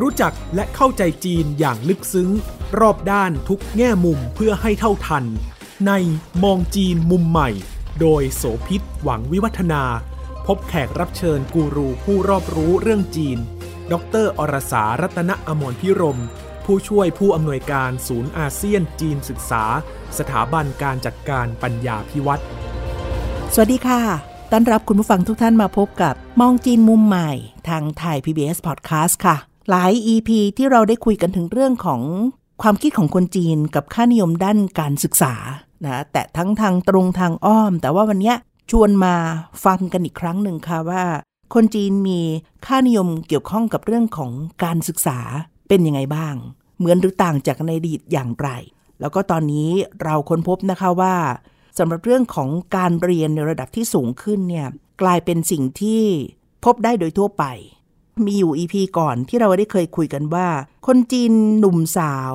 รู้จักและเข้าใจจีนอย่างลึกซึ้ง รอบด้านทุกแง่มุมเพื่อให้เท่าทัน ในมองจีนมุมใหม่ โดยโสพิษหวังวิวัฒนา พบแขกรับเชิญกูรูผู้รอบรู้เรื่องจีน ดรอรสารัตนอมรพิรม ผู้ช่วยผู้อำนวยการศูนย์อาเซียนจีนศึกษา สถาบันการจัดการปัญญาพิวัตรสวัสดีค่ะต้อนรับคุณผู้ฟังทุกท่านมาพบกับมองจีนมุมใหม่ ทางไทย PBS Podcast ค่ะ หลาย EP ที่เราได้คุยกันถึงเรื่องของความคิดของคนจีนกับค่านิยมด้านการศึกษานะแต่ทั้งทางตรงทางอ้อม แต่ว่าวันนี้ชวนมาฟังกันอีกครั้งหนึ่งค่ะว่า คนจีนมีค่านิยมเกี่ยวข้องกับเรื่องของการศึกษาเป็นยังไงบ้าง เหมือนหรือต่างจากในอดีตอย่างไร แล้วก็ตอนนี้เราค้นพบนะคะว่าสำหรับเรื่องของการเรียนในระดับที่สูงขึ้นเนี่ยกลายเป็นสิ่งที่พบได้โดยทั่วไป มีอยู่ EP ก่อนที่เราได้เคยคุยกันว่า คนจีนหนุ่มสาว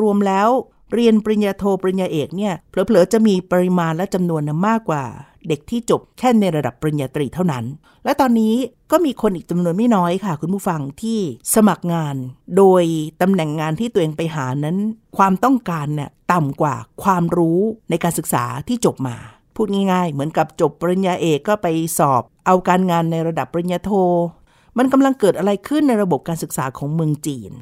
รวมๆแล้วเรียนปริญญาโทปริญญาเอกเนี่ยเผลอๆจะมีปริมาณและจำนวนมากกว่า เด็กที่จบแค่ในระดับปริญญาตรีเท่านั้น และตอนนี้ก็มีคนอีกจำนวนไม่น้อยค่ะ คุณผู้ฟังที่สมัครงาน โดยตำแหน่งงานที่ตัวเองไปหานั้น ความต้องการเนี่ยต่ำกว่าความรู้ในการศึกษาที่จบมา พูดง่ายๆ เหมือนกับจบปริญญาเอกก็ไปสอบ เอาการงานในระดับปริญญาโท มันกำลังเกิดอะไรขึ้นในระบบการศึกษาของเมืองจีน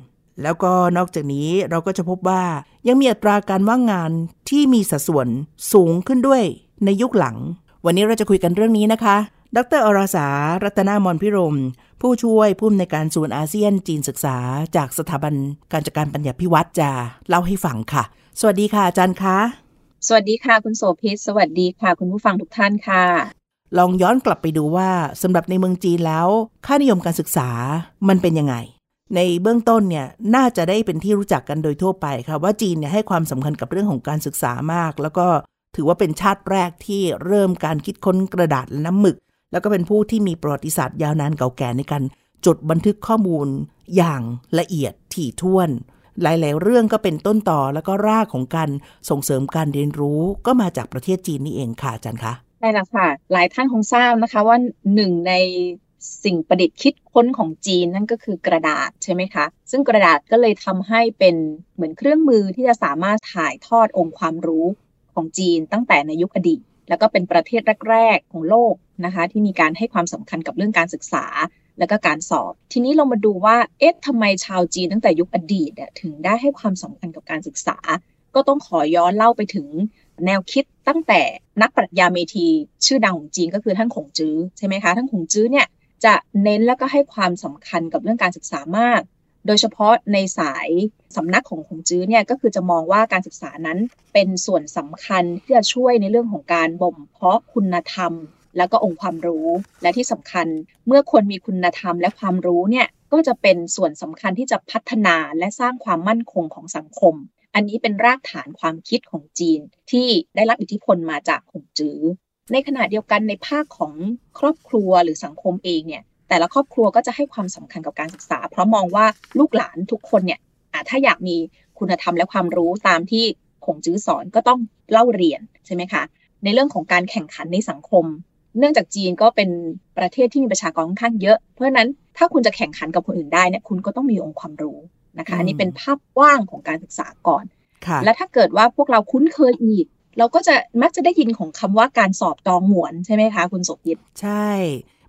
แล้วก็นอกจากนี้เราก็จะพบว่ายังมีอัตราการว่างงานที่มีสัดส่วนสูงขึ้นด้วยในยุคหลัง วันนี้เราจะคุยกันเรื่องนี้นะคะ ดรอราสา รัตนามนพิรม ผู้ช่วยผู้อำนวยการศูนย์อาเซียนจีนศึกษา จากสถาบันการจัดการปัญญาพิวัตรจะเล่าให้ฟังค่ะ สวัสดีค่ะอาจารย์คะสวัสดีค่ะ คุณโสภิตสวัสดีค่ะ คุณผู้ฟังทุกท่านค่ะ ลองย้อนกลับไปดูว่าสำหรับในเมืองจีนแล้ว ค่านิยมการศึกษามันเป็นยังไง ในเบื้องต้นเนี่ยน่าจะได้เป็นที่รู้จักกันโดยทั่วไปค่ะว่าจีนเนี่ยให้ความสำคัญกับเรื่องของการศึกษามาก แล้วก็ถือว่าเป็นชาติแรกที่เริ่มการคิดค้นกระดาษและน้ำหมึก แล้วก็เป็นผู้ที่มีประวัติศาสตร์ยาวนานเก่าแก่ในการจดบันทึกข้อมูล อย่างละเอียดถี่ถ้วน หลาย ๆ เรื่องก็เป็นต้นต่อแล้วก็รากของการส่งเสริมการเรียนรู้ก็มาจากประเทศจีนนี่เองค่ะอาจารย์คะ ใช่แล้วค่ะ หลายท่านคงทราบนะคะว่าหนึ่งในสิ่งประดิษฐ์คิดค้นของจีนนั่นก็คือกระดาษใช่ไหมคะ ซึ่งกระดาษก็เลยทำให้เป็นเหมือนเครื่องมือที่จะสามารถถ่ายทอดองค์ความรู้ของจีนตั้งแต่ในยุคอดีต แล้วก็เป็นประเทศแรกๆของโลกนะคะ ที่มีการให้ความสำคัญกับเรื่องการศึกษา แล้วก็การสอบ ทีนี้เรามาดูว่าเอ๊ะทำไมชาวจีนตั้งแต่ยุคอดีตถึงได้ให้ความสำคัญกับการศึกษา ก็ต้องขอย้อนเล่าไปถึง แนวคิดตั้งแต่นักปรัชญาเมธีชื่อดังของจีนก็คือท่านขงจื้อใช่ไหมคะท่านขงจื้อเนี่ยจะเน้นแล้วก็ให้ความสำคัญกับเรื่องการศึกษามาก โดยเฉพาะในสายสำนักของขงจื้อเนี่ยก็คือจะมองว่าการศึกษานั้นเป็นส่วนสำคัญที่จะช่วยในเรื่องของการบ่มเพาะคุณธรรม แล้วก็องค์ความรู้ และที่สำคัญเมื่อคนมีคุณธรรมและความรู้เนี่ยก็จะเป็นส่วนสำคัญที่จะพัฒนาและสร้างความมั่นคงของสังคม อันนี้เป็นรากฐานความคิดของจีนที่ได้รับอิทธิพลมาจากขงจื้อ ในขณะเดียวกันในภาคของครอบครัวหรือสังคมเองเนี่ยแต่ละครอบครัวก็จะให้ความสำคัญกับการศึกษา เพราะมองว่าลูกหลานทุกคนเนี่ยถ้าอยากมีคุณธรรมและความรู้ตามที่ขงจื้อสอนก็ต้องเล่าเรียนใช่ไหมคะในเรื่องของการแข่งขันในสังคม เนื่องจากจีนก็เป็นประเทศที่มีประชากรค่อนข้างเยอะ เพราะฉะนั้นถ้าคุณจะแข่งขันกับคนอื่นได้เนี่ยคุณก็ต้องมีองค์ความรู้ นะคะอันนี้เป็นภาพกว้างของการศึกษาก่อน และถ้าเกิดว่าพวกเราคุ้นเคยอีก เราก็จะมักจะได้ยินของคำว่าการสอบจองหวนใช่ไหมคะคุณสมยิตใช่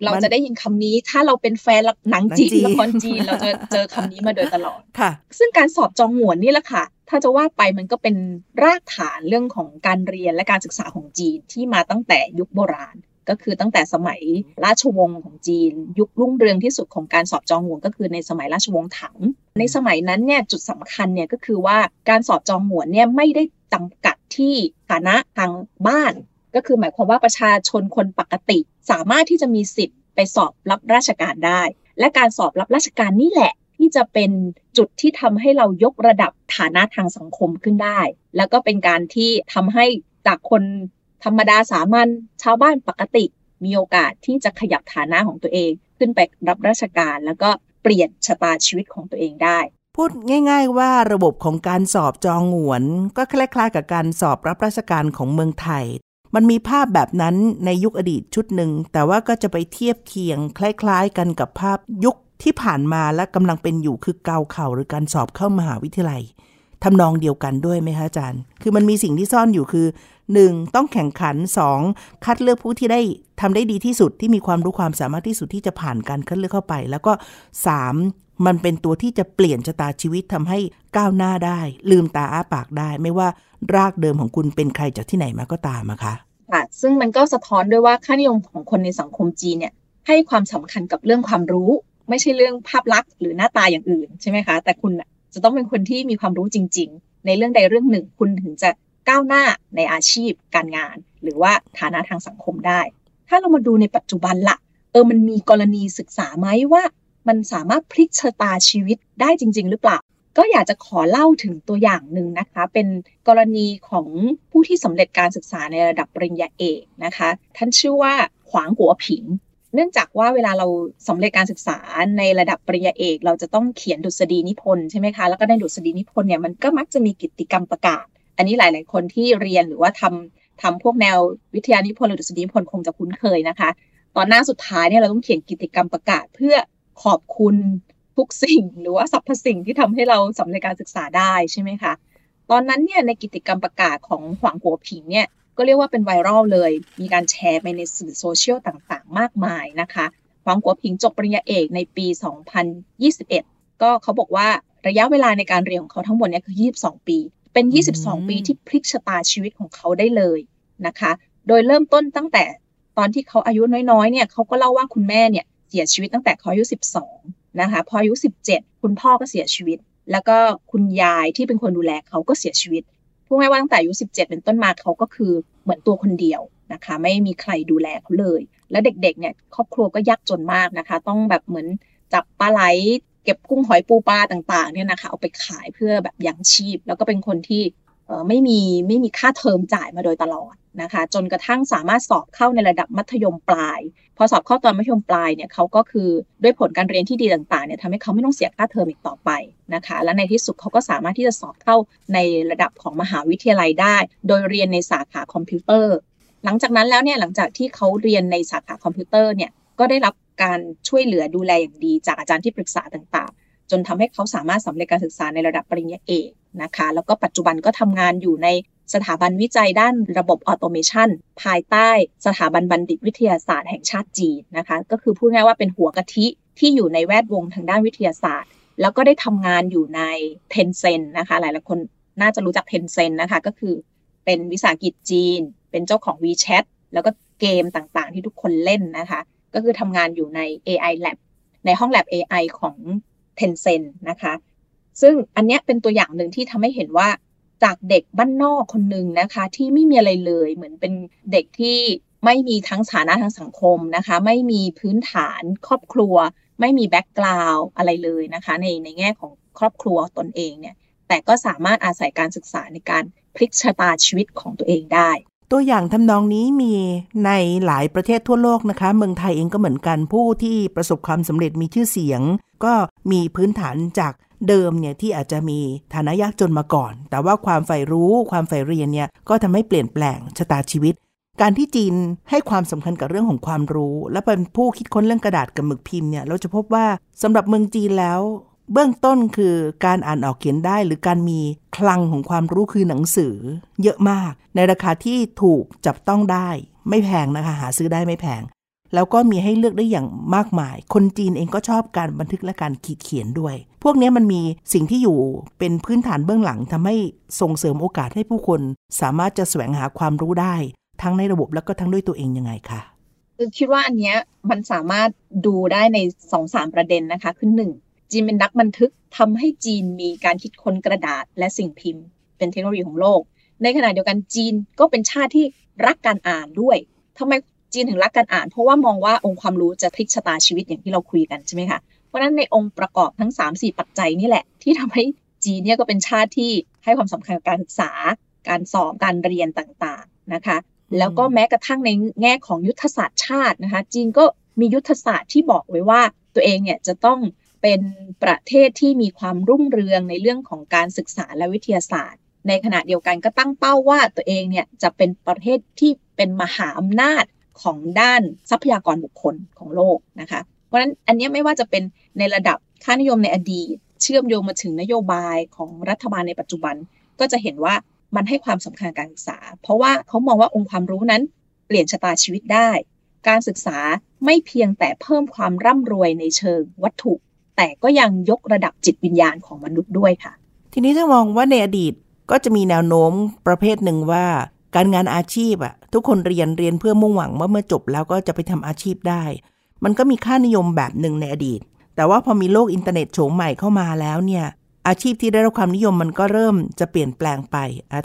เราจะได้ยินคำนี้ถ้าเราเป็นแฟนหนังจีนละครจีนเราจะเจอคำนี้มาโดยตลอดค่ะ ซึ่งการสอบจองหวนนี่แหละค่ะ ถ้าจะว่าไปมันก็เป็นรากฐานเรื่องของการเรียนและการศึกษาของจีนที่มาตั้งแต่ยุคโบราณ ก็คือตั้งแต่สมัยราชวงศ์ของจีน ยุครุ่งเรืองที่สุดของการสอบจองหวนก็คือในสมัยราชวงศ์ถัง ในสมัยนั้นเนี่ยจุดสำคัญเนี่ยก็คือว่าการสอบจองหวนเนี่ยไม่ได้จำกัดที่ฐานะทางบ้าน ก็คือหมายความว่าประชาชนคนปกติ สามารถที่จะมีสิทธิ์ไปสอบรับราชการได้ และการสอบรับราชการนี่แหละที่จะเป็นจุดที่ทำให้เรายกระดับฐานะทางสังคมขึ้นได้ แล้วก็เป็นการที่ทำให้จากคน ธรรมดาสามัญชาวบ้านปกติมีโอกาสที่จะขยับฐานะของตัวเองขึ้นไปรับราชการ แล้วก็เปลี่ยนชะตาชีวิตของตัวเองได้ พูดง่าย ๆ ว่าระบบของการสอบจองหวน ก็คล้ายๆ กับการสอบรับราชการของเมืองไทย มันมีภาพแบบนั้นในยุคอดีตชุดหนึ่ง แต่ว่าก็จะไปเทียบเคียง คล้าย ๆ กันกับภาพยุคที่ผ่านมาและกำลังเป็นอยู่คือเกาเข่าหรือการสอบเข้ามหาวิทยาลัยทำนองเดียวกันด้วยไหมคะอาจารย์ คือมันมีสิ่งที่ซ่อนอยู่คือ 1. ต้องแข่งขัน 2. คัดเลือกผู้ที่ได้ทำได้ดีที่สุดที่มีความรู้ความสามารถที่สุดที่จะผ่านการคัดเลือกเข้าไป แล้วก็ 3. มันเป็นตัวที่จะเปลี่ยนชะตาชีวิตทำให้ก้าวหน้าได้ ลืมตาอ้าปากได้ ไม่ว่ารากเดิมของคุณเป็นใครจากที่ไหนมาก็ตามอะคะค่ะซึ่งมันก็สะท้อนด้วยว่าค่านิยมของคนในสังคมจีนเนี่ยให้ความสำคัญกับเรื่องความรู้ ไม่ใช่เรื่องภาพลักษณ์หรือหน้าตาอย่างอื่นใช่ไหมคะ แต่คุณจะต้องเป็นคนที่มีความรู้จริง ๆ ในเรื่องใดเรื่องหนึ่ง คุณถึงจะ ก้าวหน้าในอาชีพ การงาน หรือว่าฐานะทางสังคมได้ ถ้าเรามาดูในปัจจุบันละเออมันมีกรณีศึกษาไหมว่า มันสามารถพลิกชะตาชีวิตได้จริง ๆ หรือเปล่า ก็อยากจะขอเล่าถึงตัวอย่างหนึ่งนะคะ เป็นกรณีของผู้ที่สำเร็จการศึกษาในระดับปริญญาเอกนะคะ ท่านชื่อว่าขวางหัวผิงเนื่องจากว่าเวลาเราสำเร็จการศึกษาในระดับปริญญาเอก เราจะต้องเขียนดุษฎีนิพนธ์ใช่ไหมคะ แล้วก็ในดุษฎีนิพนธ์เนี่ยมันก็มักจะมีกิจกรรมประกาศ อันนี้หลาย ๆ คนที่เรียนหรือว่าทำทำพวกแนววิทยานิพนธ์หรือดุษฎีนิพนธ์คงจะคุ้นเคยนะคะ ตอนหน้าสุดท้ายเนี่ยเราต้องเขียนกิจกรรมประกาศ เพื่อขอบคุณทุกสิ่ง หรือว่าสรรพสิ่งที่ทำให้เราสำเร็จการศึกษาได้ใช่ไหมคะตอนนั้นเนี่ยในกิจกรรมประกาศของขวางหัวผิงเนี่ยก็เรียกว่าเป็นไวรัลเลย มีการแชร์ไปในสื่อโซเชียลต่างๆ มากมายนะคะหวังกัวผิงจบปริญญาเอกในปี 2021 ก็เขาบอกว่าระยะเวลาในการเรียนของเขาทั้งหมดเนี่ยคือ 22 ปี เป็น 22 ปีที่พลิกชะตาชีวิตของเขาได้เลยนะคะ โดยเริ่มต้นตั้งแต่ตอนที่เขาอายุน้อยๆ เนี่ยเขาก็เล่าว่าคุณแม่เนี่ยเสียชีวิตตั้งแต่เขาอายุ 12 นะคะ พออายุ 17 คุณพ่อก็เสียชีวิต แล้วก็คุณยายที่เป็นคนดูแลเขาก็เสียชีวิตพูดง่ายว่าตั้งแต่อายุ 17 เป็นต้นมาเขาก็คือเหมือนตัวคนเดียวนะคะ ไม่มีใครดูแลเขาเลย แล้วเด็กๆ เนี่ยครอบครัวก็ยากจนมากนะคะ ต้องแบบเหมือนจับปลาไหล เก็บกุ้งหอยปูปลาต่างๆเนี่ยนะคะเอาไปขายเพื่อแบบยังชีพ แล้วก็เป็นคนที่ไม่มีไม่มีค่าเทอมจ่ายมาโดยตลอดนะคะ จนกระทั่งสามารถสอบเข้าในระดับมัธยมปลาย พอสอบเข้าตอนมัธยมปลายเนี่ยเขาก็คือด้วยผลการเรียนที่ดีต่างๆเนี่ยทำให้เขาไม่ต้องเสียค่าเทอมอีกต่อไปนะคะ และในที่สุดเขาก็สามารถที่จะสอบเข้าในระดับของมหาวิทยาลัยได้ โดยเรียนในสาขาคอมพิวเตอร์ หลังจากนั้นแล้วเนี่ยหลังจากที่เขาเรียนในสาขาคอมพิวเตอร์เนี่ยก็ได้รับ การช่วยเหลือดูแลอย่างดี จากอาจารย์ที่ปรึกษาต่างๆ จนทำให้เขาสามารถสำเร็จการศึกษาในระดับปริญญาเอกนะคะ แล้วก็ปัจจุบันก็ทำงานอยู่ในสถาบันวิจัยด้านระบบ automation ภายใต้สถาบันบัณฑิตวิทยาศาสตร์แห่งชาติจีนนะคะ ก็คือพูดง่ายว่าเป็นหัวกะทิที่อยู่ในแวดวงทางด้านวิทยาศาสตร์ แล้วก็ได้ทำงานอยู่ใน Tencent นะคะ หลายๆคนน่าจะรู้จัก Tencent นะคะ ก็คือเป็นวิสาหกิจจีน เป็นเจ้าของ WeChat แล้วก็เกมต่างๆ ที่ทุกคนเล่นนะคะ ก็คือทำงานอยู่ใน AI Lab ในห้อง Lab AI ของ Tencent นะคะ ซึ่งอันนี้เป็นตัวอย่างหนึ่งที่ทำให้เห็นว่าจากเด็กบ้านนอกคนหนึ่งนะคะ ที่ไม่มีอะไรเลยเหมือนเป็นเด็กที่ไม่มีทั้งฐานะทางสังคมนะคะ ไม่มีพื้นฐานครอบครัว ไม่มีแบ็กกราวด์อะไรเลยนะคะ ในในแง่ของครอบครัวตนเองเนี่ยแต่ก็สามารถอาศัยการศึกษาในการพลิกชะตาชีวิตของตัวเองได้ ตัวอย่างทำนองนี้มีในหลายประเทศทั่วโลกนะคะ เมืองไทยเองก็เหมือนกันผู้ที่ประสบความสำเร็จมีชื่อเสียง ก็มีพื้นฐานจากเดิมเนี่ยที่อาจจะมีฐานะยากจนมาก่อน แต่ว่าความใฝ่รู้ความใฝ่เรียนเนี่ยก็ทำให้เปลี่ยนแปลงชะตาชีวิต การที่จีนให้ความสำคัญกับเรื่องของความรู้ และเป็นผู้คิดค้นเรื่องกระดาษกับหมึกพิมพ์เนี่ยเราจะพบว่าสำหรับเมืองจีนแล้ว เบื้องต้นคือการอ่านออกเขียนได้หรือการมีคลังของความรู้คือหนังสือ เยอะมาก ในราคาที่ถูกจับต้องได้ ไม่แพงนะคะ หาซื้อได้ไม่แพง แล้วก็มีให้เลือกได้อย่างมากมาย คนจีนเองก็ชอบการบันทึกและการขีดเขียนด้วย พวกนี้มันมีสิ่งที่อยู่เป็นพื้นฐานเบื้องหลังทำให้ส่งเสริมโอกาสให้ผู้คน สามารถจะแสวงหาความรู้ได้ ทั้งในระบบแล้วก็ทั้งด้วยตัวเองยังไงคะคือคิดว่าอันเนี้ยมันสามารถดูได้ในสองสามประเด็นนะคะ คือหนึ่ง จีนเป็นนักบันทึกทำให้จีนมีการคิดค้นกระดาษและสิ่งพิมพ์ เป็นเทคโนโลยีของโลก ในขณะเดียวกันจีนก็เป็นชาติที่รักการอ่านด้วยทำไมจีนถึงรักการอ่าน เพราะว่ามองว่าองค์ความรู้จะพลิกชะตาชีวิตอย่างที่เราคุยกันใช่ไหมคะเพราะนั้นในองค์ประกอบทั้ง 3-4 ปัจจัยนี่แหละ ที่ทำให้จีนเนี่ยก็เป็นชาติที่ให้ความสำคัญกับการศึกษา การสอบการเรียนต่างๆนะคะ แล้วก็แม้กระทั่งในแง่ของยุทธศาสตร์ชาตินะคะ จีนก็มียุทธศาสตร์ที่บอกไว้ว่าตัวเองเนี่ยจะต้อง เป็นประเทศที่มีความรุ่งเรืองในเรื่องของการศึกษาและวิทยาศาสตร์ ในขณะเดียวกันก็ตั้งเป้าว่าตัวเองเนี่ยจะเป็นประเทศที่เป็นมหาอำนาจของด้านทรัพยากรบุคคลของโลกนะคะ เพราะฉะนั้นอันนี้ไม่ว่าจะเป็นในระดับค่านิยมในอดีต เชื่อมโยงมาถึงนโยบายของรัฐบาลในปัจจุบัน ก็จะเห็นว่ามันให้ความสำคัญการศึกษา เพราะว่าเขามองว่าองค์ความรู้นั้นเปลี่ยนชะตาชีวิตได้ การศึกษาไม่เพียงแต่เพิ่มความร่ำรวยในเชิงวัตถุ แต่ก็ยังยกระดับจิตวิญญาณของมนุษย์ด้วยค่ะ ทีนี้ถ้ามองว่าในอดีตก็จะมีแนวโน้มประเภทหนึ่งว่า การงานอาชีพอะทุกคนเรียนเรียนเพื่อมุ่งหวังว่าเมื่อจบแล้วก็จะไปทำอาชีพได้ มันก็มีค่านิยมแบบหนึ่งในอดีต แต่ว่าพอมีโลกอินเทอร์เน็ตโฉมใหม่เข้ามาแล้วเนี่ย อาชีพที่ได้รับความนิยมมันก็เริ่มจะเปลี่ยนแปลงไป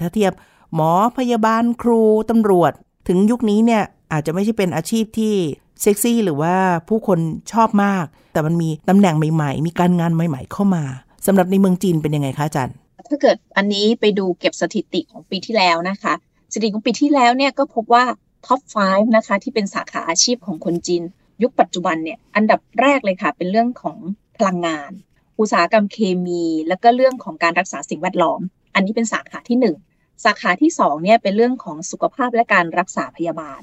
ถ้าเทียบหมอพยาบาลครูตำรวจ ถึงยุคนี้เนี่ยอาจจะไม่ใช่เป็นอาชีพที่ เซ็กซี่หรือว่าผู้คนชอบมาก แต่มันมีตำแหน่งใหม่ ๆ มีการงานใหม่ ๆ เข้ามาสำหรับในเมืองจีนเป็นยังไงคะอาจารย์ถ้าเกิดอันนี้ไปดูเก็บสถิติของปีที่แล้วนะคะสถิติของปีที่แล้วเนี่ยก็พบว่าท็อป 5 นะคะ ที่เป็นสาขาอาชีพของคนจีน ยุคปัจจุบันเนี่ยอันดับแรกเลยค่ะ เป็นเรื่องของพลังงาน อุตสาหกรรมเคมี แล้วก็เรื่องของการรักษาสิ่งแวดล้อม อันนี้เป็นสาขาที่ 1 สาขาที่2เนี่ยเป็นเรื่องของสุขภาพและการรักษาพยาบาล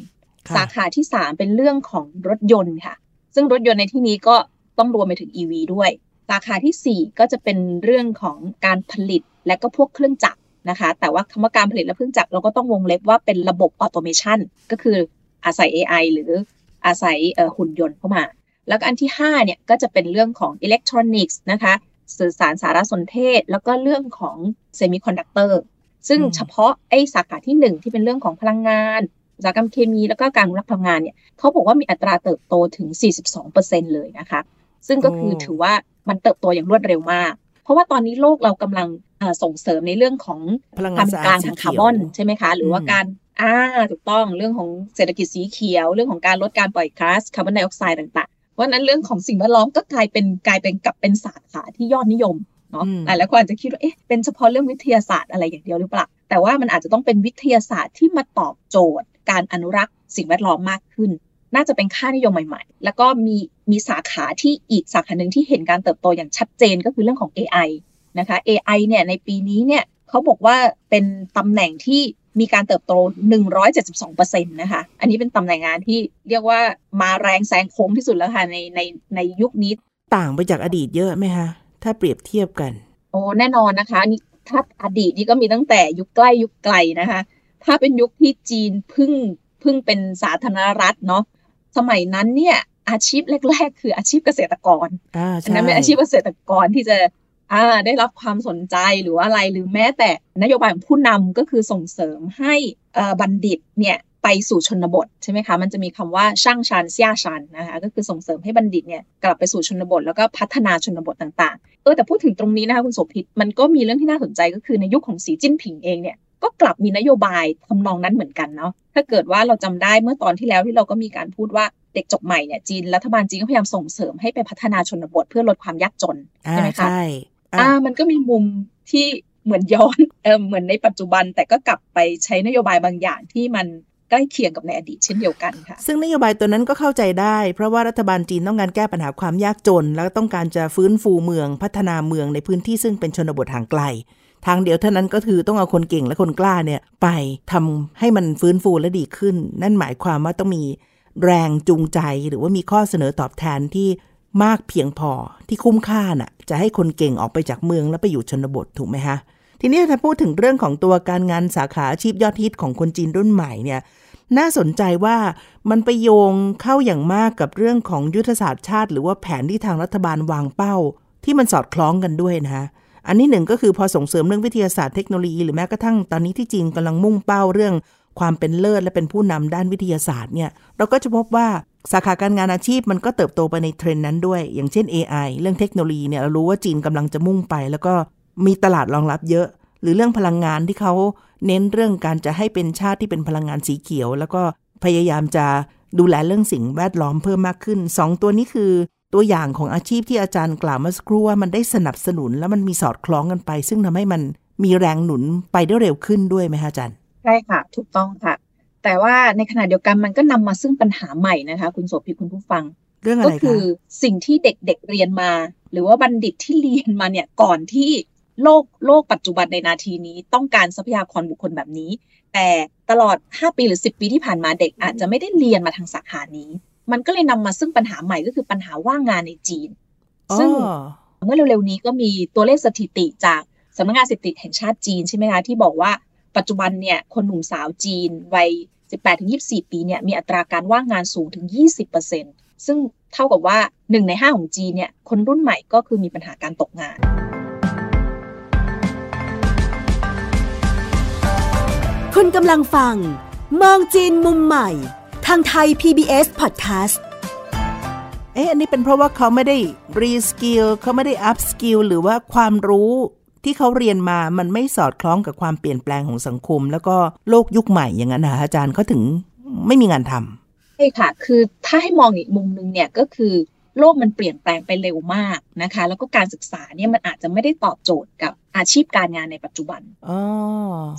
สาขาที่3เป็นเรื่องของรถยนต์ค่ะ ซึ่งรถยนต์ในที่นี้ก็ต้องรวมไปถึง EV ด้วย สาขาที่ 4 ก็จะเป็นเรื่องของการผลิตและก็พวกเครื่องจักรนะคะ แต่ว่าคำว่าการผลิตและเครื่องจักรเราก็ต้องวงเล็บว่าเป็นระบบออโตเมชันก็คืออาศัย AI หรืออาศัยหุ่นยนต์เข้ามา แล้วก็อันที่5เนี่ยก็จะเป็นเรื่องของอิเล็กทรอนิกส์นะคะสื่อสารสารสนเทศ แล้วก็เรื่องของเซมิคอนดักเตอร์ซึ่งเฉพาะไอ้สาขาที่ 1 ที่เป็นเรื่องของพลังงาน อุตสาหกรรมเคมีแล้วก็การรับพลังงานเนี่ยเขาบอกว่ามีอัตราเติบโตถึง 42%เลยนะคะ ซึ่งก็คือถือว่ามันเติบโตอย่างรวดเร็วมาก เพราะว่าตอนนี้โลกเรากำลังส่งเสริมในเรื่องของพลังการทางคาร์บอนใช่ไหมคะ หรือว่าการอ่าถูกต้องเรื่องของเศรษฐกิจสีเขียว เรื่องของการลดการปล่อยก๊าซคาร์บอนไดออกไซด์ต่างๆ เพราะนั้นเรื่องของสิ่งแวดล้อมก็กลายเป็นกลายเป็นกับเป็นศาสตร์ขาที่ยอดนิยมเนาะหลายคนอาจจะคิดว่าเอ๊ะเป็นเฉพาะเรื่องวิทยาศาสตร์อะไรอย่างเดียวหรือเปล่าแต่ว่ามันอาจจะต้องเป็นวิทยาศาสตร์ที่มาตอบโจทย์ การอนุรักษ์สิ่งแวดล้อมมากขึ้น น่าจะเป็นค่านิยมใหม่ ๆ แล้วก็มีมีสาขาที่อีกสาขาหนึ่งที่เห็นการเติบโตอย่างชัดเจนก็คือเรื่องของ AI นะคะ AI เนี่ยในปีนี้เนี่ยเขาบอกว่าเป็นตำแหน่งที่มีการเติบโต 172%นะคะ อันนี้เป็นตำแหน่งงานที่เรียกว่ามาแรงแซงโค้งที่สุดแล้วค่ะในในในยุคนี้ต่างไปจากอดีตเยอะไหมคะ ถ้าเปรียบเทียบกัน โอ้แน่นอนนะคะนี่ถ้าอดีตนี่ก็มีตั้งแต่ยุคใกล้ยุคไกลนะคะ ถ้าเป็นยุคที่จีนพึ่งพึ่งเป็นสาธารณรัฐเนาะสมัยนั้นเนี่ยอาชีพแรก ๆ คืออาชีพเกษตรกรอันนั้นเป็นอาชีพเกษตรกรที่จะอ่าได้รับความสนใจหรือว่าอะไรหรือแม้แต่นโยบายของผู้นำก็คือส่งเสริมให้บัณฑิตเนี่ยไปสู่ชนบทใช่ไหมคะ มันจะมีคำว่าช่างชันเสียชันนะคะก็คือส่งเสริมให้บัณฑิตเนี่ยกลับไปสู่ชนบท แล้วก็พัฒนาชนบทต่างๆ เออแต่พูดถึงตรงนี้นะคะคุณโสภิตมันก็มีเรื่องที่น่าสนใจก็คือในยุคของสีจิ้นผิงเองเนี่ย ก็กลับมีนโยบายทำนองนั้นเหมือนกันเนาะถ้าเกิดว่าเราจำได้เมื่อตอนที่แล้วที่เราก็มีการพูดว่าเด็กจบใหม่เนี่ยจีนรัฐบาลจีนก็พยายามส่งเสริมให้ไปพัฒนาชนบทเพื่อลดความยากจนใช่ไหมคะใช่อ่ามันก็มีมุมที่เหมือนย้อนเออเหมือนในปัจจุบันแต่ก็กลับไปใช้นโยบายบางอย่างที่มันใกล้เคียงกับในอดีตเช่นเดียวกันค่ะ ซึ่งนโยบายตัวนั้นก็เข้าใจได้ เพราะว่ารัฐบาลจีนต้องการแก้ปัญหาความยากจน แล้วต้องการจะฟื้นฟูเมืองพัฒนาเมืองในพื้นที่ซึ่งเป็นชนบทห่างไกล ทางเดียวเท่านั้นก็คือต้องเอาคนเก่งและคนกล้าเนี่ยไปทำให้มันฟื้นฟูและดีขึ้น นั่นหมายความว่าต้องมีแรงจูงใจหรือว่ามีข้อเสนอตอบแทนที่มากเพียงพอที่คุ้มค่าน่ะ จะให้คนเก่งออกไปจากเมืองแล้วไปอยู่ชนบทถูกไหมฮะทีนี้ถ้าพูดถึงเรื่องของตัวการงานสาขาอาชีพยอดฮิตของคนจีนรุ่นใหม่เนี่ยน่าสนใจว่ามันไปโยงเข้าอย่างมากกับเรื่องของยุทธศาสตร์ชาติ หรือว่าแผนที่ทางรัฐบาลวางเป้า ที่มันสอดคล้องกันด้วยนะฮะ อันนี้หนึ่งก็คือพอส่งเสริมเรื่องวิทยาศาสตร์เทคโนโลยีหรือแม้กระทั่งตอนนี้ที่จีนกำลังมุ่งเป้าเรื่องความเป็นเลิศและเป็นผู้นำด้านวิทยาศาสตร์เนี่ยเราก็จะพบว่าสาขาการงานอาชีพมันก็เติบโตไปในเทรนด์นั้นด้วย อย่างเช่น AI เรื่องเทคโนโลยีเนี่ยเรารู้ว่าจีนกำลังจะมุ่งไป แล้วก็มีตลาดรองรับเยอะ หรือเรื่องพลังงานที่เขาเน้นเรื่องการจะให้เป็นชาติที่เป็นพลังงานสีเขียว แล้วก็พยายามจะดูแลเรื่องสิ่งแวดล้อมเพิ่มมากขึ้น 2 ตัวนี้คือ ตัวอย่างของอาชีพที่อาจารย์กล่าวเมื่อสักครู่ว่ามันได้สนับสนุนแล้วมันมีสอดคล้องกันไป ซึ่งทำให้มันมีแรงหนุนไปได้เร็วขึ้นด้วยไหมคะอาจารย์ใช่ค่ะ ถูกต้องค่ะ แต่ว่าในขณะเดียวกันมันก็นำมาซึ่งปัญหาใหม่นะคะ คุณโสภิคุณผู้ฟังเรื่องอะไรก็คือสิ่งที่เด็กๆเรียนมา หรือว่าบัณฑิตที่เรียนมาเนี่ยก่อนที่โลกโลกปัจจุบันในนาทีนี้ ต้องการทรัพยากรบุคคลแบบนี้ แต่ตลอด 5 ปีหรือ 10 ปีที่ผ่านมาเด็กอาจจะไม่ได้เรียนมาทางสาขานี้ มันก็เลยนำมาซึ่งปัญหาใหม่ก็คือปัญหาว่างงานในจีน ซึ่งเมื่อเร็วๆนี้ก็มีตัวเลขสถิติจากสำนักงานสถิติแห่งชาติจีนใช่ไหมคะที่บอกว่าปัจจุบันเนี่ยคนหนุ่มสาวจีนวัย 18-24 ปีเนี่ยมีอัตราการว่างงานสูงถึง 20%ซึ่งเท่ากับว่า 1 ใน 5 ของจีนเนี่ยคนรุ่นใหม่ก็คือมีปัญหาการตกงาน คุณกำลังฟัง มองจีนมุมใหม่ทางไทย PBS Podcast เอ๊ะอันนี้เป็นเพราะว่าเขาไม่ได้ reskill เขาไม่ได้ upskill หรือว่าความรู้ที่เขาเรียนมามันไม่สอดคล้องกับความเปลี่ยนแปลงของสังคม แล้วก็โลกยุคใหม่อย่างนั้นนะอาจารย์เขาถึงไม่มีงานทำใช่ค่ะ คือถ้าให้มองอีกมุมนึงเนี่ยก็คือ โลกมันเปลี่ยนแปลงไปเร็วมากนะคะ แล้วก็การศึกษาเนี่ยมันอาจจะไม่ได้ตอบโจทย์กับอาชีพการงานในปัจจุบัน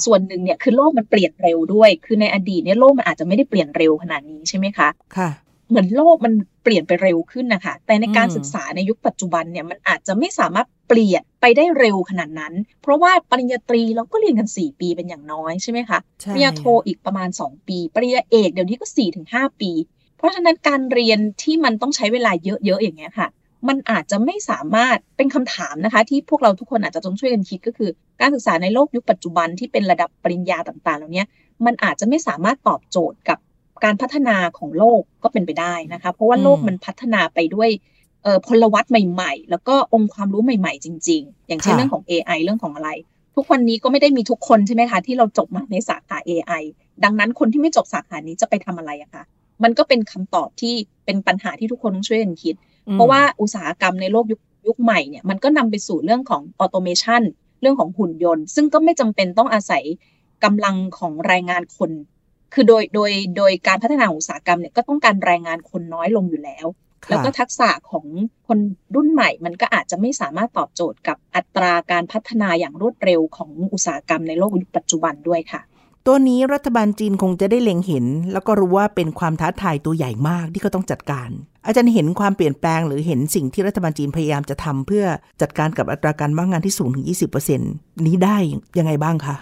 ส่วนหนึ่งเนี่ยคือโลกมันเปลี่ยนเร็วด้วย คือในอดีตเนี่ยโลกมันอาจจะไม่ได้เปลี่ยนเร็วขนาดนี้ใช่ไหมคะ ค่ะ เหมือนโลกมันเปลี่ยนไปเร็วขึ้นนะคะ แต่ในการศึกษาในยุคปัจจุบันเนี่ยมันอาจจะไม่สามารถเปลี่ยนไปได้เร็วขนาดนั้น เพราะว่าปริญญาตรีเราก็เรียนกัน 4 ปีเป็นอย่างน้อยใช่ไหมคะปริญญาโทอีกประมาณ 2 ปี ปริญญาเอกเดี๋ยวนี้ก็4-5ถึงปีเพ ราะฉะนั้นการเรียนที่มันต้องใช้เวลาเยอะๆอย่างเงี้ยค่ะ มันอาจจะไม่สามารถเป็นคำถามนะคะ ที่พวกเราทุกคนอาจจะต้องช่วยกันคิดก็คือ การศึกษาในโลกยุคปัจจุบันที่เป็นระดับปริญญาต่างๆ เหล่านี้มันอาจจะไม่สามารถตอบโจทย์กับการพัฒนาของโลกก็เป็นไปได้นะคะ เพราะว่าโลกมันพัฒนาไปด้วยพลวัตใหม่ ๆ แล้วก็องค์ความรู้ใหม่ ๆ จริง ๆ อย่างเช่นเรื่องของ AI เรื่องของอะไร ทุกวันนี้ก็ไม่ได้มีทุกคนใช่ไหมคะที่เราจบมาในสาขา AI ดังนั้นคนที่ไม่จบสาขานี้จะไปทำอะไรอะคะ มันก็เป็นคำตอบที่เป็นปัญหาที่ทุกคนต้องช่วยกันคิด เพราะว่าอุตสาหกรรมในโลกยุคยุคใหม่เนี่ยมันก็นำไปสู่เรื่องของออโตเมชันเรื่องของหุ่นยนต์ ซึ่งก็ไม่จำเป็นต้องอาศัยกำลังของแรงงานคน คือโดยโดยโดยการพัฒนาอุตสาหกรรมเนี่ยก็ต้องการแรงงานคนน้อยลงอยู่แล้ว แล้วก็ทักษะของคนรุ่นใหม่ มันก็อาจจะไม่สามารถตอบโจทย์กับอัตราการพัฒนาอย่างรวดเร็วของอุตสาหกรรมในโลกยุคปัจจุบันด้วยค่ะ ตัวนี้รัฐบาลจีนคงจะได้เล็งเห็น แล้วก็รู้ว่าเป็นความท้าทายตัวใหญ่มากที่เขาต้องจัดการ อาจารย์เห็นความเปลี่ยนแปลงหรือเห็นสิ่งที่รัฐบาลจีนพยายามจะทำเพื่อจัดการกับอัตราการว่างงานที่สูงถึง 20%นี้ได้ยังไงบ้างคะ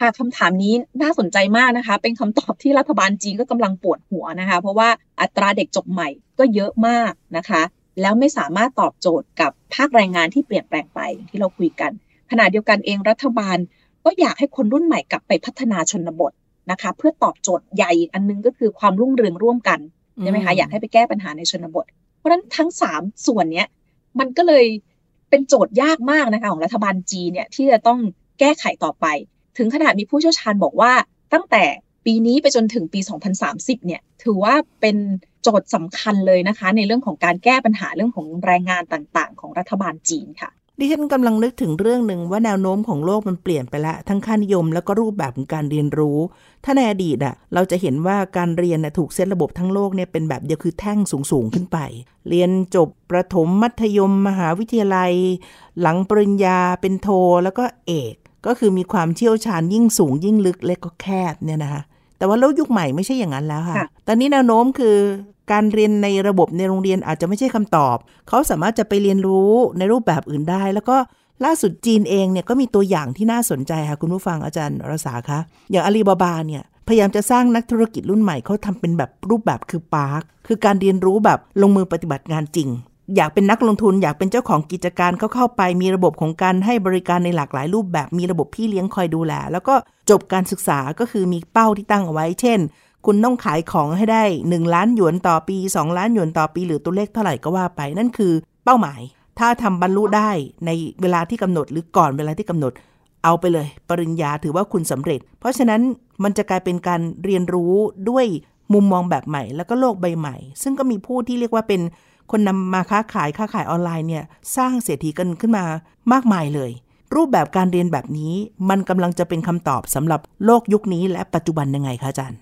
ค่ะคำถามนี้น่าสนใจมากนะคะ เป็นคำตอบที่รัฐบาลจีนก็กำลังปวดหัวนะคะ เพราะว่าอัตราเด็กจบใหม่ก็เยอะมากนะคะ แล้วไม่สามารถตอบโจทย์กับภาคแรงงานที่เปลี่ยนแปลงไปที่เราคุยกัน ขณะเดียวกันเองรัฐบาล ก็อยากให้คนรุ่นใหม่กลับไปพัฒนาชนบทนะคะ เพื่อตอบโจทย์ใหญ่อันนึงก็คือความรุ่งเรืองร่วมกันใช่ไหมคะอยากให้ไปแก้ปัญหาในชนบท เพราะฉะนั้นทั้งสามส่วนเนี้ยมันก็เลยเป็นโจทย์ยากมากนะคะของรัฐบาลจีนเนี่ยที่จะต้องแก้ไขต่อไป ถึงขนาดมีผู้เชี่ยวชาญบอกว่าตั้งแต่ปีนี้ไปจนถึงปี 2030 เนี่ยถือว่าเป็นโจทย์สำคัญเลยนะคะ ในเรื่องของการแก้ปัญหาเรื่องของแรงงานต่างๆ ของรัฐบาลจีนค่ะ ดิฉันกำลังนึกถึงเรื่องหนึ่งว่าแนวโน้มของโลกมันเปลี่ยนไปแล้วทั้งค่านิยมแล้วก็รูปแบบของการเรียนรู้ ถ้าในอดีตอะเราจะเห็นว่าการเรียนถูกเซตระบบทั้งโลกเนี่ยเป็นแบบเดียวคือแท่งสูงๆขึ้นไป เรียนจบประถมมัธยมมหาวิทยาลัย หลังปริญญาเป็นโทแล้วก็เอก ก็คือมีความเชี่ยวชาญยิ่งสูงยิ่งลึกเล็กก็แคบเนี่ยนะคะ แต่ว่าโลกยุคใหม่ไม่ใช่อย่างนั้นแล้วค่ะ ตอนนี้แนวโน้มคือการเรียนในระบบในโรงเรียนอาจจะไม่ใช่คำตอบ เขาสามารถจะไปเรียนรู้ในรูปแบบอื่นได้ แล้วก็ล่าสุดจีนเองเนี่ยก็มีตัวอย่างที่น่าสนใจค่ะคุณผู้ฟังอาจารย์รสาคะ อย่างอาลีบาบาเนี่ยพยายามจะสร้างนักธุรกิจรุ่นใหม่เขาทำเป็นแบบรูปแบบคือปาร์ค คือการเรียนรู้แบบลงมือปฏิบัติงานจริง อยากเป็นนักลงทุนอยากเป็นเจ้าของกิจการเขาเข้าไปมีระบบของการให้บริการในหลากหลายรูปแบบมีระบบพี่เลี้ยงคอยดูแล แล้วก็จบการศึกษาก็คือมีเป้าที่ตั้งเอาไว้ เช่น คุณต้องขายของให้ได้ 1 ล้านหยวนต่อปี 2 ล้านหยวนต่อปี หรือตัวเลขเท่าไหร่ก็ว่าไป นั่นคือเป้าหมาย ถ้าทำบรรลุได้ในเวลาที่กำหนดหรือก่อนเวลาที่กำหนด เอาไปเลย ปริญญาถือว่าคุณสำเร็จ เพราะฉะนั้นมันจะกลายเป็นการเรียนรู้ด้วยมุมมองแบบใหม่ แล้วก็โลกใบใหม่ ซึ่งก็มีผู้ที่เรียกว่าเป็น คนนำมาค้าขายค้าขายออนไลน์เนี่ยสร้างเศรษฐีกันขึ้นมามากมายเลย รูปแบบการเรียนแบบนี้มันกำลังจะเป็นคำตอบสำหรับโลกยุคนี้และปัจจุบันยังไงคะอาจารย์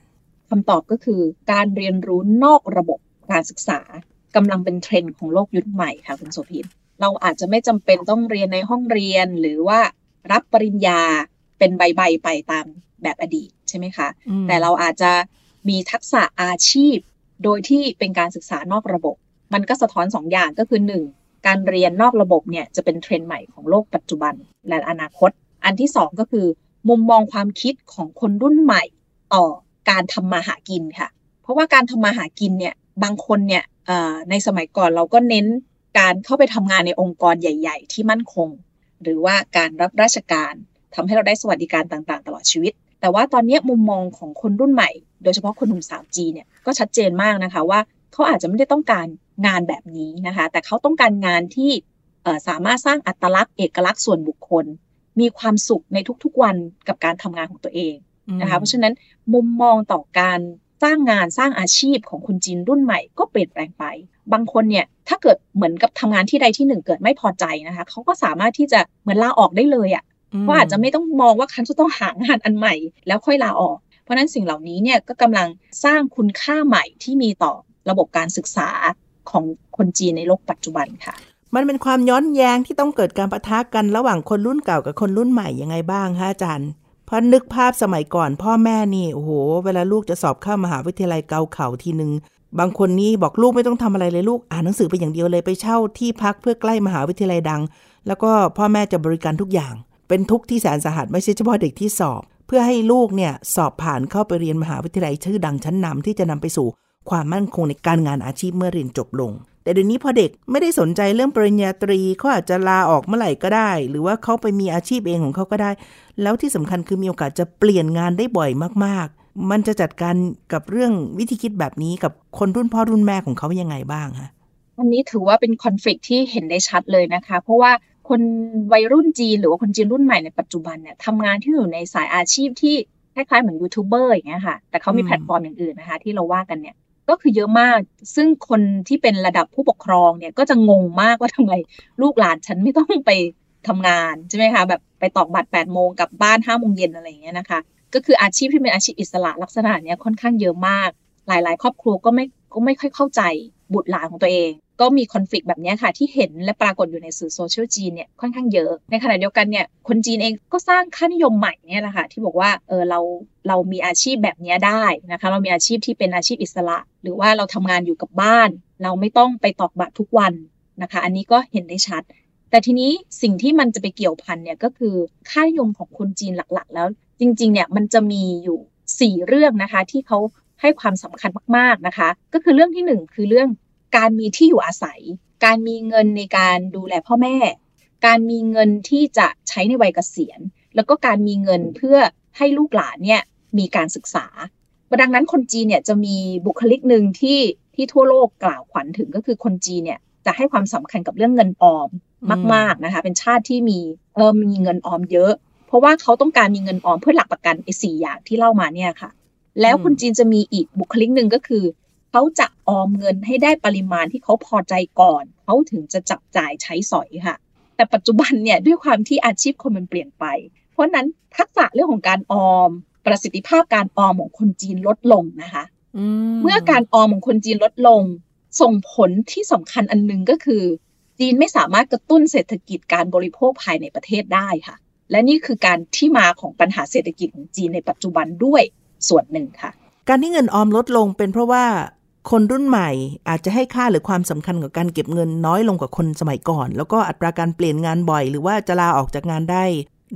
คำตอบก็คือการเรียนรู้นอกระบบการศึกษากำลังเป็นเทรนด์ของโลกยุคใหม่ค่ะคุณโสภินเราอาจจะไม่จำเป็นต้องเรียนในห้องเรียนหรือว่ารับปริญญาเป็นใบๆไปตามแบบอดีตใช่ไหมคะ แต่เราอาจจะมีทักษะอาชีพ โดยที่เป็นการศึกษานอกระบบ มันก็สะท้อน2ออย่างก็คือ 1. การเรียนนอกระบบเนี่ยจะเป็นเทรนด์ใหม่ของโลกปัจจุบันและอนาคต อันที่ 2 ก็คือ มุมมองความคิดของคนรุ่นใหม่ต่อการทำมาหากินค่ะ เพราะว่าการทำมาหากินเนี่ยบางคนเนี่ยในสมัยก่อนเราก็เน้นการเข้าไปทำงานในองค์กรใหญ่ ๆ ที่มั่นคง หรือว่าการรับราชการทำให้เราได้สวัสดิการต่างๆ ตลอดชีวิต แต่ว่าตอนนี้มุมมองของคนรุ่นใหม่ โดยเฉพาะคนหนุ่มสาวจีเนี่ยก็ชัดเจนมากนะคะว่าเขาอาจจะไม่ได้ต้องการ งานแบบนี้นะคะ แต่เขาต้องการงานที่สามารถสร้างอัตลักษณ์เอกลักษณ์ส่วนบุคคล มีความสุขในทุกๆวันกับการทำงานของตัวเองนะคะเพราะฉะนั้นมุมมองต่อการสร้างงานสร้างอาชีพของคนจีนรุ่นใหม่ก็เปลี่ยนแปลงไป บางคนเนี่ยถ้าเกิดเหมือนกับทำงานที่ใดที่หนึ่งเกิดไม่พอใจนะคะเขาก็สามารถที่จะเหมือนลาออกได้เลยอะ่ะว่าอาจจะไม่ต้องมองว่าคันจะต้องหางานอันใหม่ แล้วค่อยลาออก เพราะนั้นสิ่งเหล่านี้เนี่ยก็กำลังสร้างคุณค่าใหม่ที่มีต่อระบบการศึกษา ของคนจีนในโลกปัจจุบันค่ะ มันเป็นความย้อนแย้งที่ต้องเกิดการประทะกันระหว่างคนรุ่นเก่ากับคนรุ่นใหม่ยังไงบ้างคะอาจารย์เพราะนึกภาพสมัยก่อน พ่อแม่นี่โอ้โห เวลาลูกจะสอบเข้ามหาวิทยาลัยเกาเข่าทีหนึ่งบางคนนี่บอกลูกไม่ต้องทำอะไรเลยลูกอ่านหนังสือไปอย่างเดียวเลยไปเช่าที่พักเพื่อใกล้มหาวิทยาลัยดัง แล้วก็พ่อแม่จะบริการทุกอย่าง เป็นทุกที่แสนสาหัสไม่ใช่เฉพาะเด็กที่สอบ เพื่อให้ลูกเนี่ยสอบผ่านเข้าไปเรียนมหาวิทยาลัยชื่อดังชั้นนำที่จะนำไปสู่ ความมั่นคงในการงานอาชีพเมื่อเรียนจบลง แต่เดี๋ยวนี้พอเด็กไม่ได้สนใจเรื่องปริญญาตรีเขาอาจจะลาออกเมื่อไหร่ก็ได้ หรือว่าเขาไปมีอาชีพเองของเขาก็ได้ แล้วที่สำคัญคือมีโอกาสจะเปลี่ยนงานได้บ่อยมากๆ มันจะจัดการกับเรื่องวิธีคิดแบบนี้กับคนรุ่นพ่อรุ่นแม่ของเขายังไงบ้างคะอันนี้ถือว่าเป็นคอน FLICT ที่เห็นได้ชัดเลยนะคะ เพราะว่าคนวัยรุ่นจีนหรือว่าคนจีนรุ่นใหม่ในปัจจุบันเนี่ยทำงานที่อยู่ในสายอาชีพที่คล้ายๆเหมือนยูทูบเบอร์อย่างเงี้ยค่ะ แต่เขามีแพลตฟอร์มอย่างอื่นนะคะ ที่เราว่ากันเนี่ย ก็คือเยอะมาก ซึ่งคนที่เป็นระดับผู้ปกครองเนี่ยก็จะงงมากว่าทำไมลูกหลานฉันไม่ต้องไปทำงานใช่ไหมคะแบบไปตอกบัตร8ปดโมงกลับบ้าน5้าโมงเย็นอะไรอย่างเงี้ยนะคะก็คืออาชีพที่เป็นอาชีพอิสระลักษณะเนี้ยค่อนข้างเยอะมาก หลาย ๆ ครอบครัวก็ไม่ก็ไม่ค่อยเข้าใจบุตรหลานของตัวเอง ก็มีคอนฟ lict แบบนี้ค่ะ ที่เห็นและปรากฏอยู่ในสื่อโซเชียลจีนเนี่ยค่อนข้างเยอะ ในขณะเดียวกันเนี่ยคนจีนเองก็สร้างค่านิยมใหม่เนี่ยแหละค่ะที่บอกว่าเออเราเรามีอาชีพแบบนี้ได้นะคะเรามีอาชีพที่เป็นอาชีพอิสระ หรือว่าเราทำงานอยู่กับบ้าน เราไม่ต้องไปตอกบัตรทุกวันนะคะ อันนี้ก็เห็นได้ชัด แต่ทีนี้สิ่งที่มันจะไปเกี่ยวพันเนี่ยก็คือค่านิยมของคนจีนหลักๆ แล้ว จริงๆเนี่ยมันจะมีอยู่ 4 เรื่องนะคะที่เขาให้ความสำคัญมากๆนะคะ ก็คือเรื่องที่ 1 คือเรื่อง การมีที่อยู่อาศัย การมีเงินในการดูแลพ่อแม่ การมีเงินที่จะใช้ในวัยเกษียณ แล้วก็การมีเงินเพื่อให้ลูกหลานเนี่ยมีการศึกษา ดังนั้นคนจีนเนี่ยจะมีบุคลิกหนึ่งที่ที่ทั่วโลกกล่าวขวัญถึงก็คือคนจีนเนี่ยจะให้ความสำคัญกับเรื่องเงินออมมาก ๆนะคะ เป็นชาติที่มีเออมีเงินออมเยอะ เพราะว่าเขาต้องการมีเงินออมเพื่อหลักประกันไอ้สี่อย่างที่เล่ามาเนี่ยค่ะ แล้วคนจีนจะมีอีกบุคลิกหนึ่งก็คือ เขาจะออมเงินให้ได้ปริมาณที่เขาพอใจก่อน เขาถึงจะจับจ่ายใช้สอยค่ะ แต่ปัจจุบันเนี่ยด้วยความที่อาชีพคนมันเปลี่ยนไป เพราะนั้นทักษะเรื่องของการออม ประสิทธิภาพการออมของคนจีนลดลงนะคะเมื่อการออมของคนจีนลดลง ส่งผลที่สำคัญอันนึงก็คือ จีนไม่สามารถกระตุ้นเศรษฐกิจการบริโภคภายในประเทศได้ค่ะ และนี่คือการที่มาของปัญหาเศรษฐกิจของจีนในปัจจุบันด้วยส่วนหนึ่งค่ะ การที่เงินออมลดลงเป็นเพราะว่า คนรุ่นใหม่อาจจะให้ค่าหรือความสำคัญกับการเก็บเงินน้อยลงกว่าคนสมัยก่อน แล้วก็อัตราการเปลี่ยนงานบ่อย หรือว่าจะลาออกจากงานได้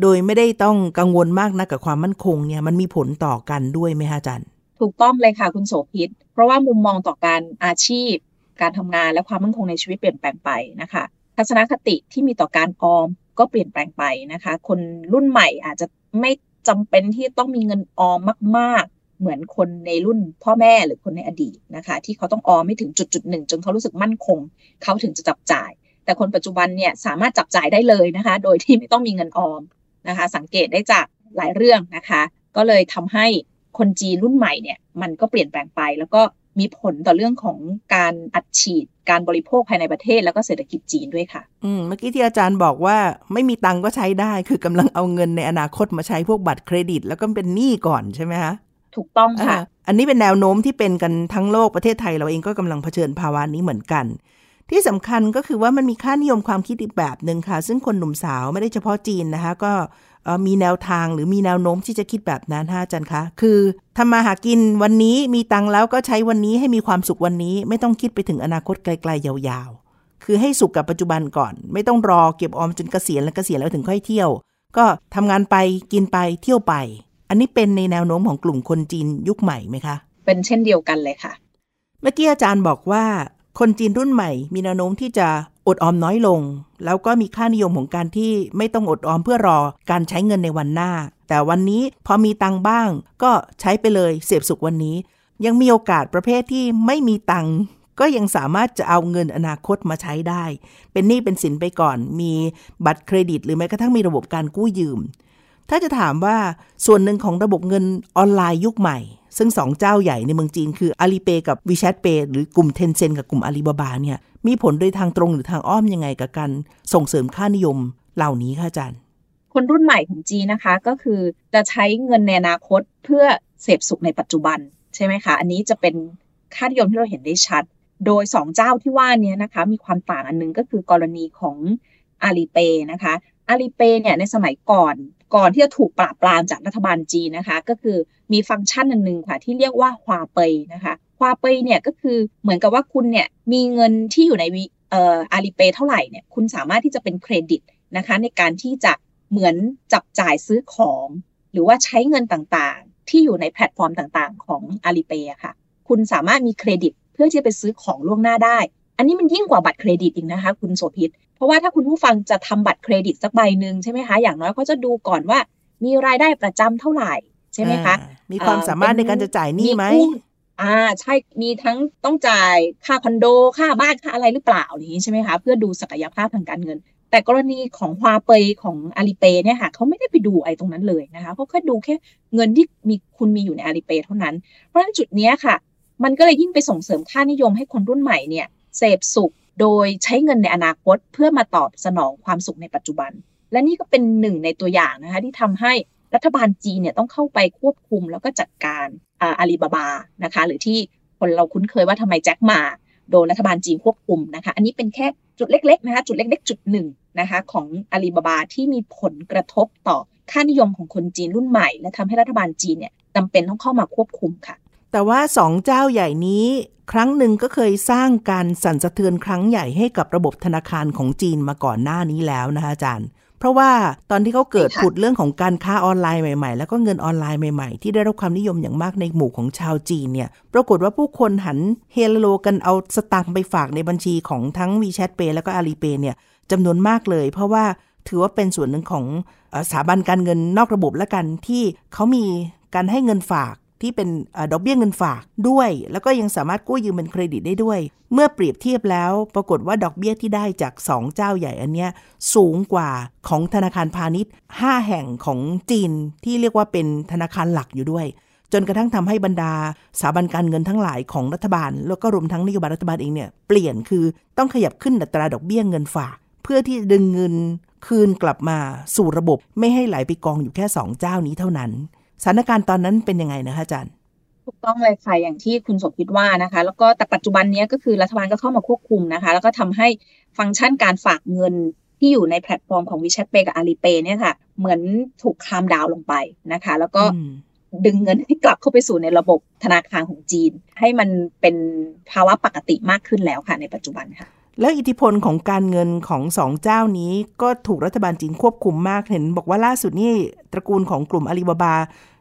โดยไม่ได้ต้องกังวลมากนะกับความมั่นคงเนี่ยมันมีผลต่อกันด้วยไหมฮะจันถูกต้องเลยค่ะคุณโสภิตเพราะว่ามุมมองต่อการอาชีพ การทำงานและความมั่นคงในชีวิตเปลี่ยนแปลงไปนะคะทัศนคติที่มีต่อการออมก็เปลี่ยนแปลงไปนะคะ คนรุ่นใหม่อาจจะไม่จำเป็นที่ต้องมีเงินออมมาก เหมือนคนในรุ่นพ่อแม่หรือคนในอดีตนะคะ ที่เขาต้องออมไม่ถึงจุดจุดหนึ่งจนเขารู้สึกมั่นคง เขาถึงจะจับจ่าย แต่คนปัจจุบันเนี่ยสามารถจับจ่ายได้เลยนะคะ โดยที่ไม่ต้องมีเงินออมนะคะ สังเกตได้จากหลายเรื่องนะคะ ก็เลยทำให้คนจีนรุ่นใหม่เนี่ยมันก็เปลี่ยนแปลงไป แล้วก็มีผลต่อเรื่องของการอัดฉีด การบริโภคภายในประเทศแล้วก็เศรษฐกิจจีนด้วยค่ะ อืม เมื่อกี้ที่อาจารย์บอกว่าไม่มีตังก็ใช้ได้ คือกำลังเอาเงินในอนาคตมาใช้พวกบัตรเครดิต แล้วก็เป็นหนี้ก่อนใช่ไหมคะ ถูกต้องค่ะ อันนี้เป็นแนวโน้มที่เป็นกันทั้งโลกประเทศไทยเราเองก็กำลังเผชิญภาวะนี้เหมือนกัน ที่สำคัญก็คือว่ามันมีค่านิยมความคิดอีกแบบหนึ่งค่ะ ซึ่งคนหนุ่มสาวไม่ได้เฉพาะจีนนะคะ ก็มีแนวทางหรือมีแนวโน้มที่จะคิดแบบนั้นฮะอาจารย์คะคือทำมาหากินวันนี้มีตังแล้วก็ใช้วันนี้ให้มีความสุขวันนี้ ไม่ต้องคิดไปถึงอนาคตไกลๆยาวๆ คือให้สุขกับปัจจุบันก่อน ไม่ต้องรอเก็บออมจนเกษียณแล้วเกษียณแล้วถึงค่อยเที่ยว ก็ทำงานไปกินไปเที่ยวไป อันนี้เป็นในแนวโน้มของกลุ่มคนจีนยุคใหม่ไหมคะ เป็นเช่นเดียวกันเลยค่ะ เมื่อกี้อาจารย์บอกว่า คนจีนรุ่นใหม่ มีแนวโน้มที่จะอดออมน้อยลง แล้วก็มีค่านิยมของการที่ไม่ต้องอดออมเพื่อรอการใช้เงินในวันหน้า แต่วันนี้พอมีตังบ้าง ก็ใช้ไปเลยเสพสุขวันนี้ ยังมีโอกาสประเภทที่ไม่มีตังก็ยังสามารถจะเอาเงินอนาคตมาใช้ได้ เป็นหนี้เป็นสินไปก่อน มีบัตรเครดิต หรือแม้กระทั่งมีระบบการกู้ยืม ถ้าจะถามว่าส่วนหนึ่งของระบบเงินออนไลน์ยุคใหม่ ซึ่งสองเจ้าใหญ่ในเมืองจีนคือ Alipay กับ WeChat Pay หรือกลุ่ม Tencent กับกลุ่ม Alibaba เนี่ยมีผลโดยทางตรงหรือทางอ้อมยังไงกับการส่งเสริมค่านิยมเหล่านี้คะอาจารย์ คนรุ่นใหม่ของจีนนะคะก็คือจะใช้เงินในอนาคตเพื่อเสพสุขในปัจจุบันใช่ไหมคะ อันนี้จะเป็นค่านิยมที่เราเห็นได้ชัด โดย 2 เจ้าที่ว่านี้นะคะมีความต่างอันนึงก็คือกรณีของAlipay นะคะ Alipay เนี่ยในสมัยก่อน ก่อนที่จะถูกปราบปรามจากรัฐบาลจีนนะคะ ก็คือมีฟังก์ชันอันนึงค่ะ ที่เรียกว่า Huabei นะคะ Huabei เนี่ยก็คือเหมือนกับว่าคุณเนี่ยมีเงินที่อยู่ในเอ่อ Alipay เท่าไหร่เนี่ยคุณสามารถที่จะเป็นเครดิตนะคะ ในการที่จะเหมือนจับจ่ายซื้อของ หรือว่าใช้เงินต่างๆ ที่อยู่ในแพลตฟอร์มต่างๆ ของ Alipay อะค่ะ คุณสามารถมีเครดิตเพื่อที่จะไปซื้อของล่วงหน้าได้ อันนี้มันยิ่งกว่าบัตรเครดิตอีกนะคะ คุณโสภิต เพราะว่าถ้าคุณผู้ฟังจะทำบัตรเครดิตสักใบหนึ่งใช่ไหมคะ อย่างน้อยเขาจะดูก่อนว่า มีรายได้ประจำเท่าไหร่ใช่ไหมคะ มีความสามารถในการจะจ่ายหนี้ไหมอ่าใช่มีทั้งต้องจ่ายค่าคอนโดค่าบ้านค่าอะไรหรือเปล่าอย่างนี้ใช่ไหมคะ เพื่อดูศักยภาพทางการเงิน แต่กรณีของฮวาเปยของอาลีเปเนี่ยค่ะเขาไม่ได้ไปดูไอ้ตรงนั้นเลยนะคะเขาแค่ดูแค่เงินที่มีคุณมีอยู่ในอาลีเปเท่านั้น เพราะฉะนั้นจุดนี้ค่ะ มันก็เลยยิ่งไปส่งเสริมค่านิยมให้คนรุ่นใหม่เนี่ยเสพสุข โดยใช้เงินในอนาคตเพื่อมาตอบสนองความสุขในปัจจุบัน และนี่ก็เป็นหนึ่งในตัวอย่างนะคะที่ทำให้รัฐบาลจีนเนี่ยต้องเข้าไปควบคุมแล้วก็จัดการอาลีบาบานะคะ หรือที่คนเราคุ้นเคยว่าทำไมแจ็คมาโดนรัฐบาลจีนควบคุมนะคะ อันนี้เป็นแค่จุดเล็กๆนะคะจุดเล็กๆ จุดหนึ่งนะคะของอาลีบาบาที่มีผลกระทบต่อค่านิยมของคนจีนรุ่นใหม่ และทำให้รัฐบาลจีนเนี่ยจำเป็นต้องเข้ามาควบคุมค่ะ แต่ว่าสองเจ้าใหญ่นี้ ครั้งหนึ่งก็เคยสร้างการสั่นสะเทือนครั้งใหญ่ให้กับระบบธนาคารของจีนมาก่อนหน้านี้แล้วนะคะอาจารย์ เพราะว่าตอนที่เขาเกิดผุดเรื่องของการค้าออนไลน์ใหม่ ๆ แล้วก็เงินออนไลน์ใหม่ๆ ที่ได้รับความนิยมอย่างมากในหมู่ของชาวจีนเนี่ย ปรากฏว่าผู้คนหันเฮโลกันเอาสตางค์ไปฝากในบัญชีของทั้ง WeChat Pay แล้วก็ Alipay เนี่ยจำนวนมากเลย เพราะว่าถือว่าเป็นส่วนหนึ่งของสถาบันการเงินนอกระบบและกันที่เขามีการให้เงินฝาก ที่เป็นอดอกเบี้ยเงินฝากด้วย แล้วก็ยังสามารถกู้ยืมเป็นเครดิตได้ด้วย เมื่อเปรียบเทียบแล้ว ปรากฏว่าดอกเบี้ยที่ได้จาก 2 เจ้าใหญ่อันเนี้ยสูงกว่าของธนาคารพาณิชย์ 5 แห่งของจีนที่เรียกว่าเป็นธนาคารหลักอยู่ด้วย จนกระทั่งทำให้บรรดาสถาบันการเงินทั้งหลายของรัฐบาล แล้วก็รวมทั้งนโยบายรัฐบาลเองเนี่ยเปลี่ยนคือต้องขยับขึ้นอัตราดอกเบี้ยเงินฝาก เพื่อที่ดึงเงินคืนกลับมาสู่ระบบไม่ให้ไหลไปกองอยู่แค่ 2 เจ้านี้เท่านั้น สถานการณ์ตอนนั้นเป็นยังไงนะคะอาจารย์ ถูกต้องเลยค่ะอย่างที่คุณสมคิดว่านะคะ แล้วก็แต่ปัจจุบันนี้ก็คือรัฐบาลก็เข้ามาควบคุมนะคะ แล้วก็ทำให้ฟังก์ชันการฝากเงินที่อยู่ในแพลตฟอร์มของ WeChat Pay กับ Alipay เนี่ยค่ะ เหมือนถูกคามดาวลงไปนะคะ แล้วก็ดึงเงินให้กลับเข้าไปสู่ในระบบธนาคารของจีน ให้มันเป็นภาวะปกติมากขึ้นแล้วค่ะในปัจจุบันค่ะ แล้วอิทธิพลของการเงินของสองเจ้านี้ ก็ถูกรัฐบาลจีนควบคุมมากเห็น บอกว่าล่าสุดนี่ตระกูลของกลุ่มอาลีบาบา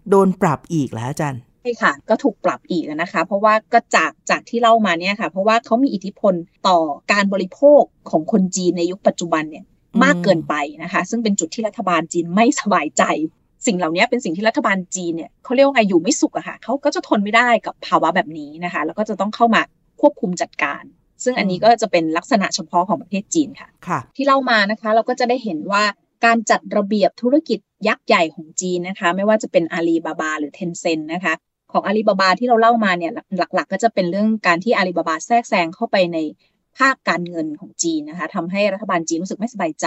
โดนปรับอีกแล้วอาจารย์ใช่ค่ะก็ถูกปรับอีกนะคะ เพราะว่าก็จากจากที่เล่ามาเนี่ยค่ะ เพราะว่าเขามีอิทธิพลต่อการบริโภคของคนจีนในยุคปัจจุบันเนี่ยมากเกินไปนะคะ ซึ่งเป็นจุดที่รัฐบาลจีนไม่สบายใจ สิ่งเหล่านี้เป็นสิ่งที่รัฐบาลจีนเนี่ยเขาเรียกว่าไงอยู่ไม่สุขอะค่ะเขาก็จะทนไม่ได้กับภาวะแบบนี้นะคะ แล้วก็จะต้องเข้ามาควบคุมจัดการ ซึ่งอันนี้ก็จะเป็นลักษณะเฉพาะของประเทศจีนค่ะค่ะที่เล่ามานะคะเราก็จะได้เห็นว่าการจัดระเบียบธุรกิจยักษ์ใหญ่ของจีนนะคะ ไม่ว่าจะเป็นอาลีบาบาหรือเทนเซ็นนะคะ ของอาลีบาบาที่เราเล่ามาเนี่ยหลักๆ ก็จะเป็นเรื่องการที่อาลีบาบาแทรกแซงเข้าไปในภาคการเงินของจีนนะคะทำให้รัฐบาลจีนรู้สึกไม่สบายใจ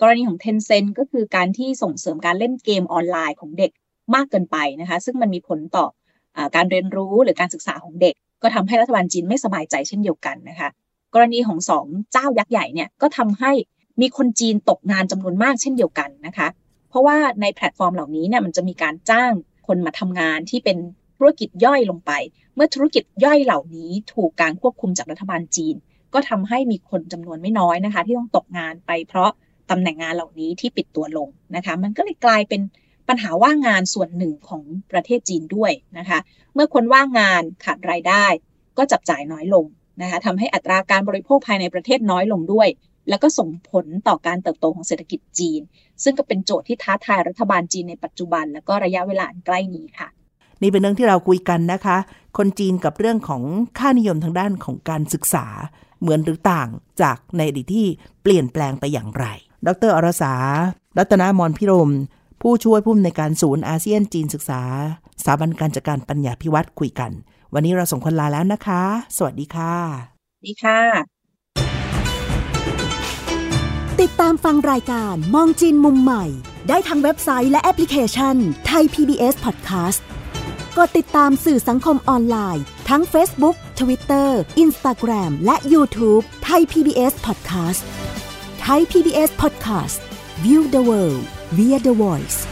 กรณีของ Tencent ก็คือการที่ส่งเสริมการเล่นเกมออนไลน์ของเด็กมากเกินไปนะคะ ซึ่งมันมีผลต่อการเรียนรู้หรือการศึกษาของเด็ก ก็ทำให้รัฐบาลจีนไม่สบายใจเช่นเดียวกันนะคะ กรณีของสองเจ้ายักษ์ใหญ่เนี่ยก็ทำให้มีคนจีนตกงานจำนวนมากเช่นเดียวกันนะคะ เพราะว่าในแพลตฟอร์มเหล่านี้เนี่ยมันจะมีการจ้างคนมาทำงานที่เป็นธุรกิจย่อยลงไป เมื่อธุรกิจย่อยเหล่านี้ถูกการควบคุมจากรัฐบาลจีน ก็ทำให้มีคนจำนวนไม่น้อยนะคะ ที่ต้องตกงานไปเพราะตำแหน่งงานเหล่านี้ที่ปิดตัวลงนะคะ มันก็เลยกลายเป็น ปัญหาว่างงานส่วนหนึ่งของประเทศจีนด้วยนะคะ เมื่อคนว่างงานขาดรายได้ ก็จับจ่ายน้อยลงนะคะทำให้อัตราการบริโภคภายในประเทศน้อยลงด้วย แล้วก็ส่งผลต่อการเติบโตของเศรษฐกิจจีน ซึ่งก็เป็นโจทย์ที่ท้าทายรัฐบาลจีนในปัจจุบัน และก็ระยะเวลาใกล้นี้ค่ะ นี่เป็นเรื่องที่เราคุยกันนะคะ คนจีนกับเรื่องของค่านิยมทางด้านของการศึกษาเหมือนหรือต่างจากในอดีตที่เปลี่ยนแปลงไปอย่างไร ดร.อรสา รัตนอมรภิรมย์ ผู้ช่วยผู้อำนวยการศูนย์อาเซียนจีนศึกษาสถาบันการจัดการปัญญาภิวัฒน์คุยกัน วันนี้เราสองคนลาแล้วนะคะ สวัสดีค่ะ ดีค่ะ ติดตามฟังรายการมองจีนมุมใหม่ ได้ทางเว็บไซต์และแอปพลิเคชันไทย PBS Podcast กดติดตามสื่อสังคมออนไลน์ ทั้ง Facebook Twitter Instagram และ YouTube ไทย PBS Podcast ไทย PBS Podcast View the world via the voice